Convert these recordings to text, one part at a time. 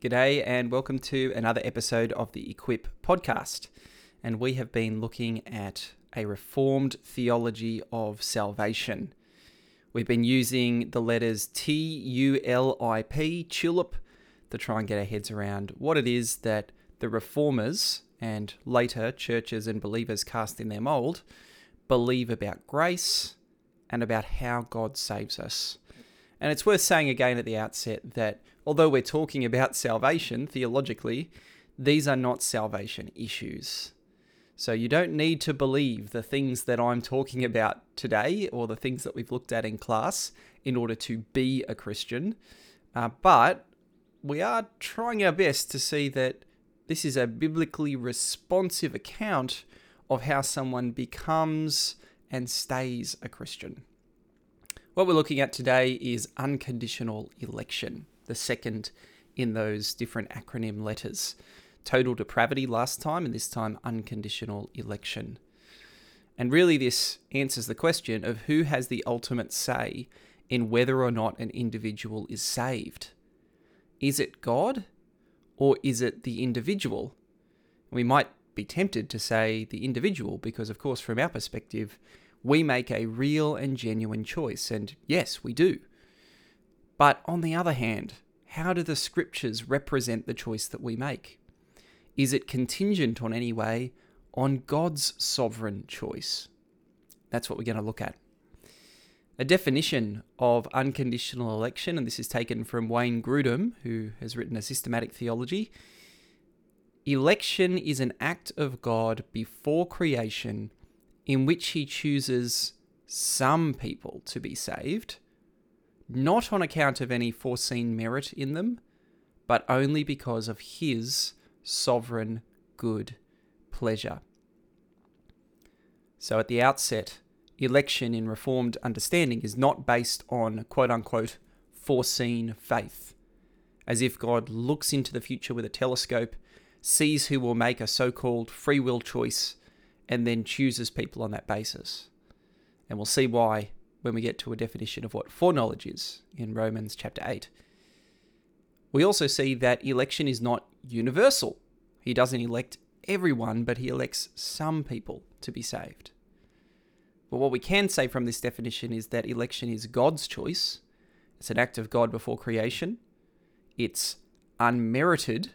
G'day, and welcome to another episode of the Equip podcast. And we have been looking at a reformed theology of salvation. We've been using the letters T U L I P, tulip, to try and get our heads around what it is that the reformers and later churches and believers cast in their mold believe about grace and about how God saves us. And it's worth saying again at the outset that although we're talking about salvation theologically, these are not salvation issues. So you don't need to believe the things that I'm talking about today or the things that we've looked at in class in order to be a Christian. Uh, but we are trying our best to see that this is a biblically responsive account of how someone becomes and stays a Christian. What we're looking at today is unconditional election the second in those different acronym letters. Total depravity last time, and this time unconditional election. And really, this answers the question of who has the ultimate say in whether or not an individual is saved. Is it God or is it the individual? We might be tempted to say the individual because, of course, from our perspective, we make a real and genuine choice. And yes, we do. But on the other hand, how do the scriptures represent the choice that we make? Is it contingent on any way on God's sovereign choice? That's what we're going to look at. A definition of unconditional election, and this is taken from Wayne Grudem, who has written a systematic theology. Election is an act of God before creation in which he chooses some people to be saved not on account of any foreseen merit in them, but only because of his sovereign good pleasure. So at the outset, election in Reformed understanding is not based on quote unquote foreseen faith, as if God looks into the future with a telescope, sees who will make a so called free will choice, and then chooses people on that basis. And we'll see why when we get to a definition of what foreknowledge is in Romans chapter 8. We also see that election is not universal. He doesn't elect everyone, but he elects some people to be saved. But what we can say from this definition is that election is God's choice. It's an act of God before creation. It's unmerited,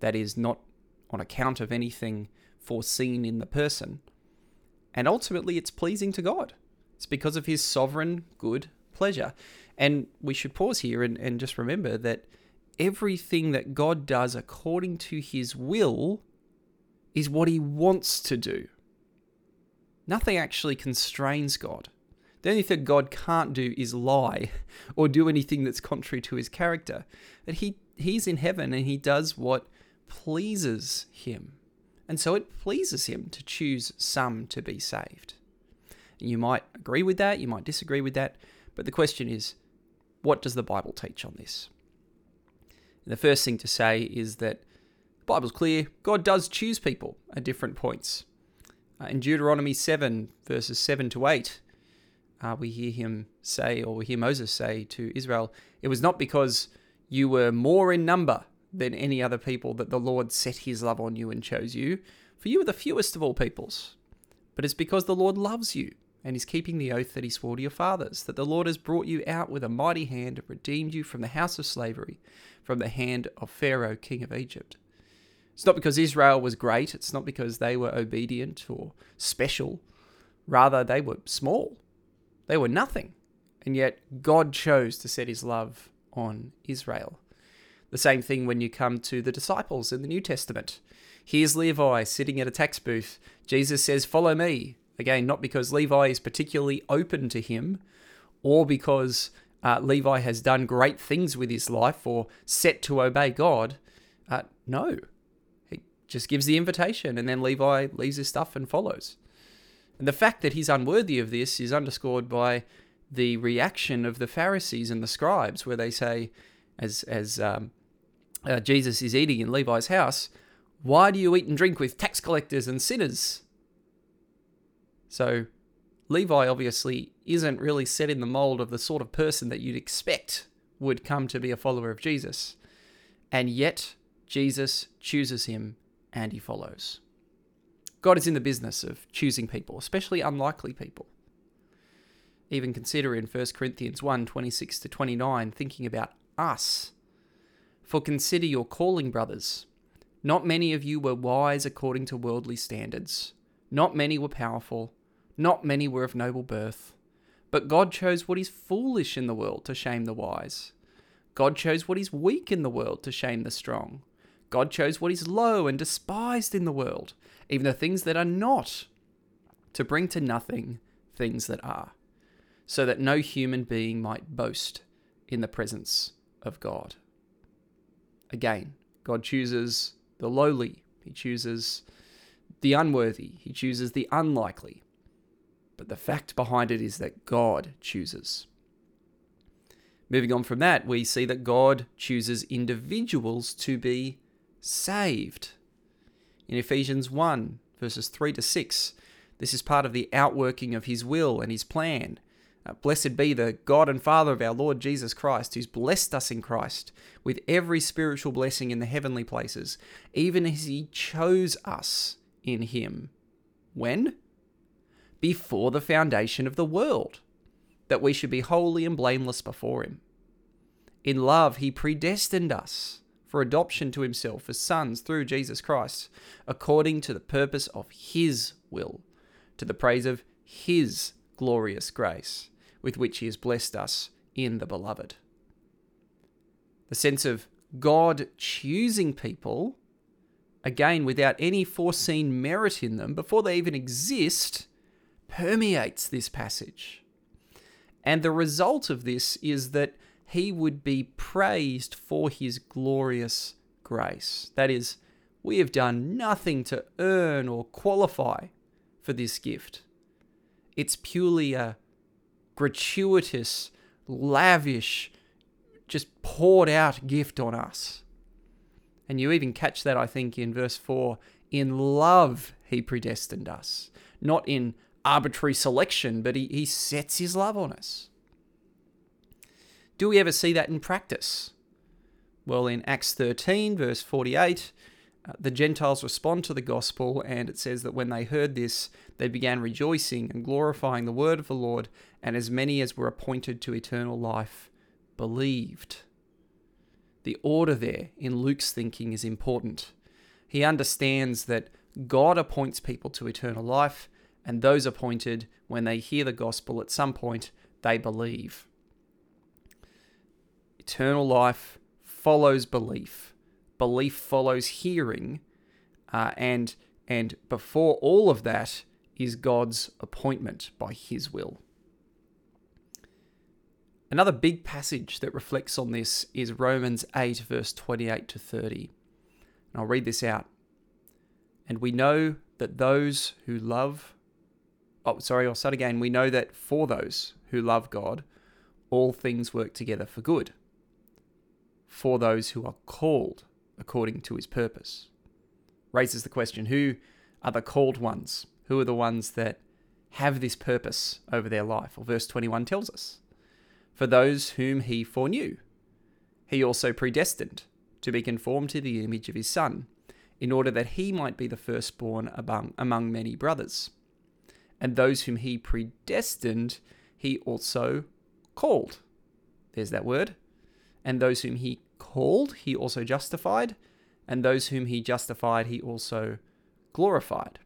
that is, not on account of anything foreseen in the person. And ultimately, it's pleasing to God. It's because of his sovereign good pleasure. And we should pause here and, and just remember that everything that God does according to his will is what he wants to do. Nothing actually constrains God. The only thing God can't do is lie or do anything that's contrary to his character. That he, he's in heaven and he does what pleases him. And so it pleases him to choose some to be saved. You might agree with that, you might disagree with that, but the question is what does the Bible teach on this? And the first thing to say is that the Bible's clear God does choose people at different points. Uh, in Deuteronomy 7, verses 7 to 8, uh, we hear him say, or we hear Moses say to Israel, It was not because you were more in number than any other people that the Lord set his love on you and chose you, for you are the fewest of all peoples. But it's because the Lord loves you and is keeping the oath that he swore to your fathers, that the Lord has brought you out with a mighty hand and redeemed you from the house of slavery, from the hand of Pharaoh, king of Egypt. It's not because Israel was great, it's not because they were obedient or special. Rather, they were small. They were nothing. And yet, God chose to set his love on Israel. The same thing when you come to the disciples in the New Testament. Here's Levi sitting at a tax booth. Jesus says, Follow me. Again, not because Levi is particularly open to him or because uh, Levi has done great things with his life or set to obey God. Uh, no, he just gives the invitation and then Levi leaves his stuff and follows. And the fact that he's unworthy of this is underscored by the reaction of the Pharisees and the scribes, where they say, as as um, uh, Jesus is eating in Levi's house, "Why do you eat and drink with tax collectors and sinners?" So Levi obviously isn't really set in the mold of the sort of person that you'd expect would come to be a follower of Jesus. And yet, Jesus chooses him and he follows. God is in the business of choosing people, especially unlikely people. Even consider in 1 Corinthians 1 26 to 29, thinking about us. For consider your calling, brothers. Not many of you were wise according to worldly standards. Not many were powerful. Not many were of noble birth. But God chose what is foolish in the world to shame the wise. God chose what is weak in the world to shame the strong. God chose what is low and despised in the world, even the things that are not, to bring to nothing things that are, so that no human being might boast in the presence of God. Again, God chooses the lowly, He chooses the unworthy, He chooses the unlikely. But the fact behind it is that God chooses. Moving on from that, we see that God chooses individuals to be saved. In Ephesians 1, verses 3 to 6, this is part of the outworking of His will and His plan. Uh, blessed be the God and Father of our Lord Jesus Christ, who's blessed us in Christ with every spiritual blessing in the heavenly places, even as He chose us in Him. When? Before the foundation of the world, that we should be holy and blameless before Him. In love, He predestined us for adoption to Himself as sons through Jesus Christ, according to the purpose of His will, to the praise of His glorious grace with which He has blessed us in the Beloved. The sense of God choosing people, again, without any foreseen merit in them, before they even exist, permeates this passage. And the result of this is that he would be praised for his glorious grace. That is, we have done nothing to earn or qualify for this gift. It's purely a gratuitous, lavish, just poured out gift on us. And you even catch that, I think, in verse 4 in love, he predestined us, not in arbitrary selection, but he, he sets his love on us. Do we ever see that in practice? Well, in Acts 13, verse 48, uh, the Gentiles respond to the gospel, and it says that when they heard this, they began rejoicing and glorifying the word of the Lord, and as many as were appointed to eternal life believed. The order there in Luke's thinking is important. He understands that God appoints people to eternal life, and those appointed, when they hear the gospel at some point, they believe. Eternal life follows belief. Belief follows hearing, uh, and and before all of that is God's appointment by His will. Another big passage that reflects on this is Romans 8, verse 28 to 30. And I'll read this out. And we know that those who love, oh, sorry, I'll start again. We know that for those who love God, all things work together for good, for those who are called according to his purpose. Raises the question who are the called ones? Who are the ones that have this purpose over their life? Well, verse 21 tells us for those whom he foreknew. He also predestined to be conformed to the image of his Son, in order that he might be the firstborn among, among many brothers. And those whom he predestined, he also called. There's that word. And those whom he called, he also justified. And those whom he justified, he also glorified.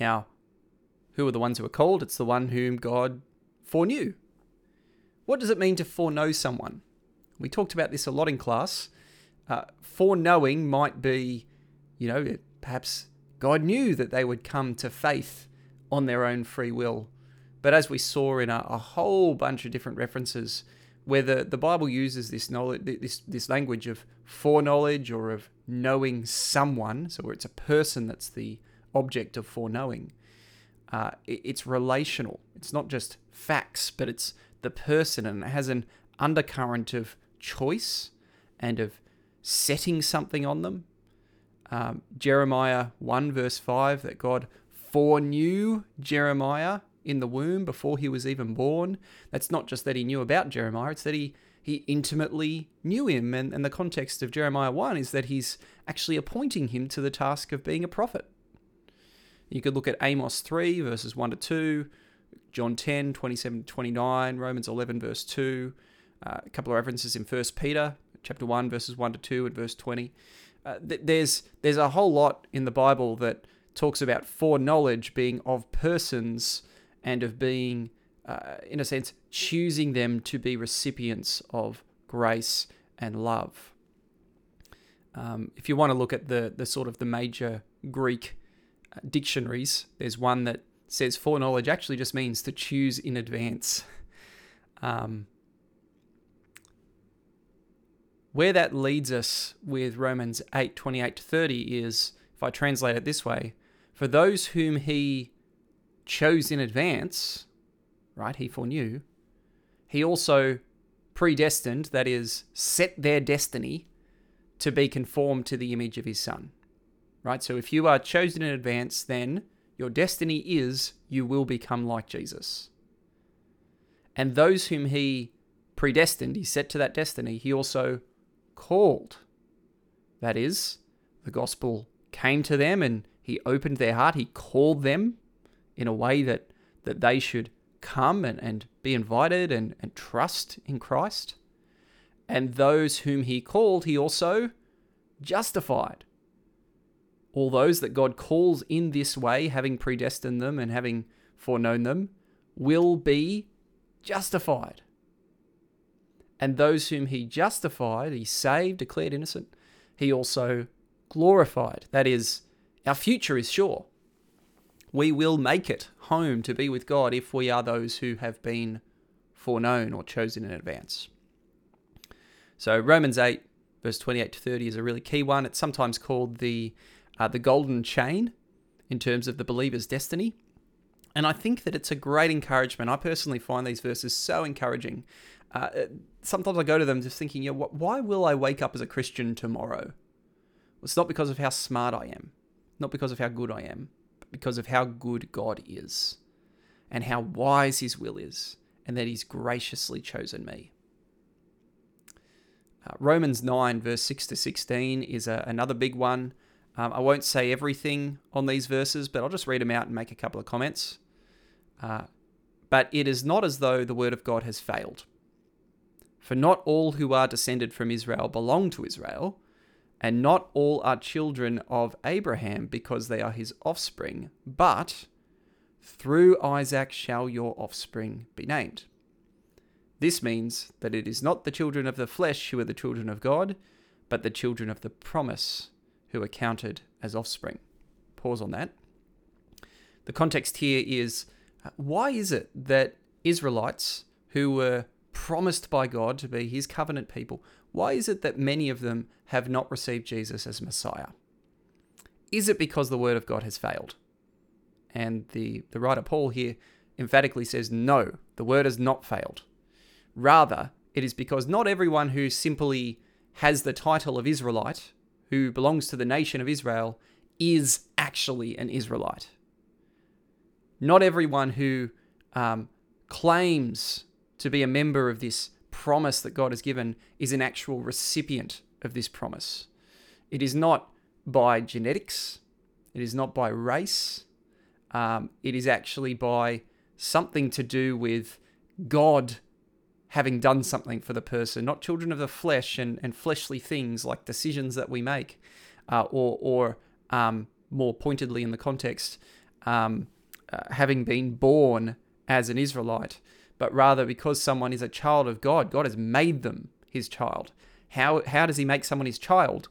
Now, who are the ones who are called? It's the one whom God foreknew. What does it mean to foreknow someone? We talked about this a lot in class. Uh, foreknowing might be, you know, perhaps God knew that they would come to faith on their own free will. But as we saw in a, a whole bunch of different references, where the, the Bible uses this knowledge, this this language of foreknowledge or of knowing someone, so where it's a person that's the object of foreknowing, uh, it, it's relational. It's not just facts, but it's the person, and it has an undercurrent of choice and of setting something on them. Um, Jeremiah 1, verse 5, that God foreknew Jeremiah in the womb before he was even born. That's not just that he knew about Jeremiah, it's that he, he intimately knew him. And, and the context of Jeremiah 1 is that he's actually appointing him to the task of being a prophet. You could look at Amos 3, verses 1 to 2, John 10, 27 to 29, Romans 11, verse 2, uh, a couple of references in 1 Peter, chapter 1, verses 1 to 2, and verse 20. Uh, th- there's, there's a whole lot in the Bible that talks about foreknowledge being of persons and of being uh, in a sense, choosing them to be recipients of grace and love. Um, if you want to look at the, the sort of the major Greek uh, dictionaries, there's one that says foreknowledge actually just means to choose in advance. Um, where that leads us with Romans 8 28 to 30 is, if I translate it this way, for those whom he chose in advance, right? He foreknew. He also predestined, that is, set their destiny to be conformed to the image of his son. Right? So if you are chosen in advance, then your destiny is you will become like Jesus. And those whom he predestined, he set to that destiny, he also called. That is, the gospel came to them and he opened their heart, he called them in a way that, that they should come and, and be invited and, and trust in Christ. And those whom he called, he also justified. All those that God calls in this way, having predestined them and having foreknown them, will be justified. And those whom he justified, he saved, declared innocent, he also glorified. That is, our future is sure we will make it home to be with God if we are those who have been foreknown or chosen in advance. So Romans 8 verse 28 to 30 is a really key one. It's sometimes called the uh, the golden chain in terms of the believer's destiny. And I think that it's a great encouragement. I personally find these verses so encouraging. Uh, sometimes I go to them just thinking, yeah, why will I wake up as a Christian tomorrow? It's not because of how smart I am, not because of how good I am, but because of how good God is and how wise His will is, and that He's graciously chosen me. Uh, Romans 9, verse 6 to 16, is a, another big one. Um, I won't say everything on these verses, but I'll just read them out and make a couple of comments. Uh, but it is not as though the word of God has failed. For not all who are descended from Israel belong to Israel and not all are children of Abraham because they are his offspring, but through Isaac shall your offspring be named. This means that it is not the children of the flesh who are the children of God, but the children of the promise who are counted as offspring. Pause on that. The context here is uh, why is it that Israelites who were promised by God to be his covenant people, why is it that many of them have not received Jesus as Messiah? Is it because the word of God has failed? And the, the writer Paul here emphatically says, no, the word has not failed. Rather, it is because not everyone who simply has the title of Israelite, who belongs to the nation of Israel, is actually an Israelite. Not everyone who um, claims to be a member of this promise that God has given is an actual recipient of this promise. It is not by genetics, it is not by race, um, it is actually by something to do with God having done something for the person, not children of the flesh and, and fleshly things like decisions that we make, uh, or, or um, more pointedly in the context, um, uh, having been born as an Israelite but rather because someone is a child of God, God has made them his child. How, how does he make someone his child?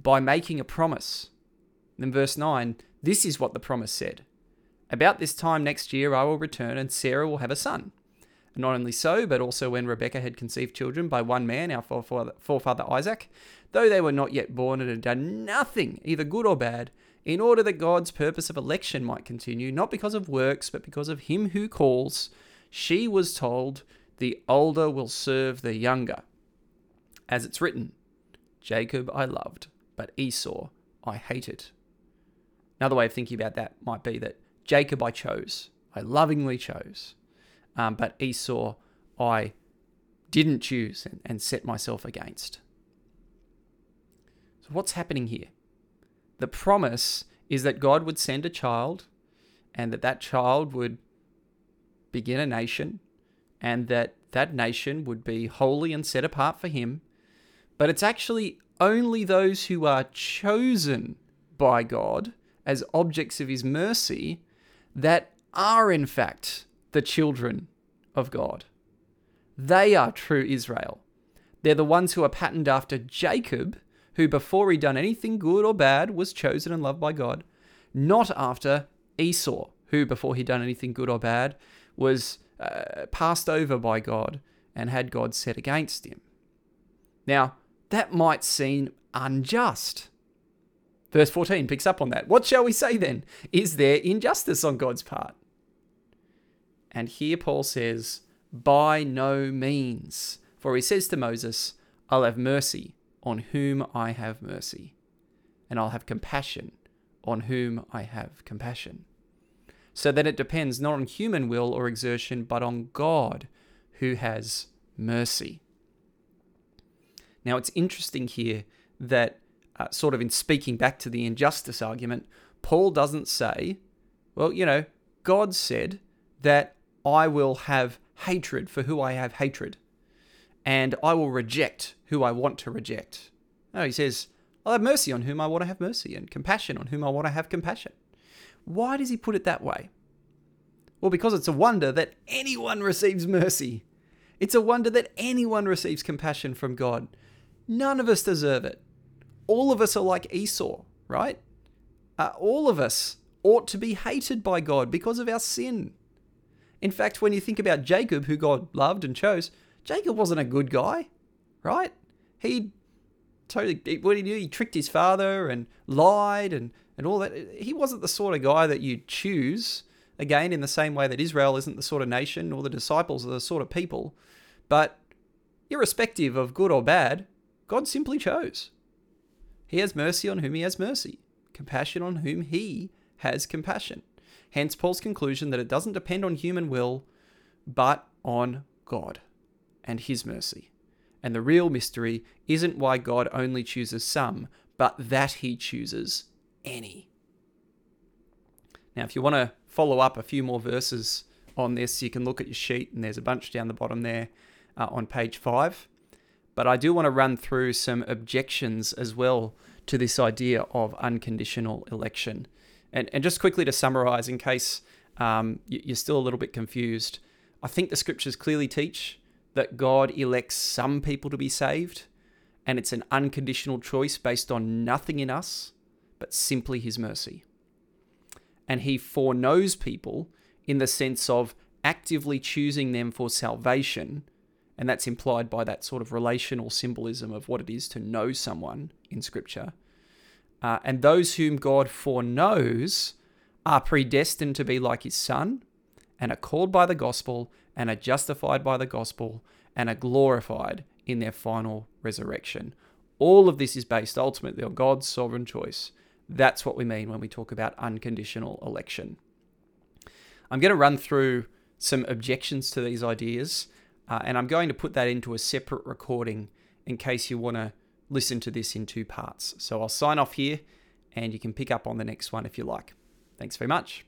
By making a promise. In verse 9, this is what the promise said About this time next year I will return, and Sarah will have a son. And not only so, but also when Rebekah had conceived children by one man, our forefather, forefather Isaac, though they were not yet born and had done nothing, either good or bad, in order that God's purpose of election might continue, not because of works, but because of him who calls she was told, The older will serve the younger. As it's written, Jacob I loved, but Esau I hated. Another way of thinking about that might be that Jacob I chose, I lovingly chose, um, but Esau I didn't choose and, and set myself against. So, what's happening here? The promise is that God would send a child and that that child would begin a nation and that that nation would be holy and set apart for him. But it's actually only those who are chosen by God as objects of his mercy that are in fact the children of God. They are true Israel. They're the ones who are patterned after Jacob, who before he'd done anything good or bad was chosen and loved by God, not after Esau, who before he'd done anything good or bad was uh, passed over by God and had God set against him. Now, that might seem unjust. Verse 14 picks up on that. What shall we say then? Is there injustice on God's part? And here Paul says, By no means. For he says to Moses, I'll have mercy on whom I have mercy, and I'll have compassion on whom I have compassion. So that it depends not on human will or exertion, but on God who has mercy. Now, it's interesting here that, uh, sort of in speaking back to the injustice argument, Paul doesn't say, well, you know, God said that I will have hatred for who I have hatred, and I will reject who I want to reject. No, he says, I'll have mercy on whom I want to have mercy, and compassion on whom I want to have compassion. Why does he put it that way? Well, because it's a wonder that anyone receives mercy. It's a wonder that anyone receives compassion from God. None of us deserve it. All of us are like Esau, right? Uh, all of us ought to be hated by God because of our sin. In fact, when you think about Jacob, who God loved and chose, Jacob wasn't a good guy, right? He totally, what did he do? He tricked his father and lied and, and all that. He wasn't the sort of guy that you choose, again, in the same way that Israel isn't the sort of nation or the disciples are the sort of people. But irrespective of good or bad, God simply chose. He has mercy on whom he has mercy, compassion on whom he has compassion. Hence, Paul's conclusion that it doesn't depend on human will, but on God and his mercy. And the real mystery isn't why God only chooses some, but that he chooses any. Now, if you want to follow up a few more verses on this, you can look at your sheet, and there's a bunch down the bottom there uh, on page five. But I do want to run through some objections as well to this idea of unconditional election. And, and just quickly to summarize, in case um, you're still a little bit confused, I think the scriptures clearly teach that God elects some people to be saved, and it's an unconditional choice based on nothing in us, but simply His mercy. And He foreknows people in the sense of actively choosing them for salvation, and that's implied by that sort of relational symbolism of what it is to know someone in Scripture. Uh, and those whom God foreknows are predestined to be like his son and are called by the gospel and are justified by the gospel and are glorified in their final resurrection. All of this is based ultimately on God's sovereign choice. That's what we mean when we talk about unconditional election. I'm going to run through some objections to these ideas, uh, and I'm going to put that into a separate recording in case you want to listen to this in two parts. So I'll sign off here and you can pick up on the next one if you like. Thanks very much.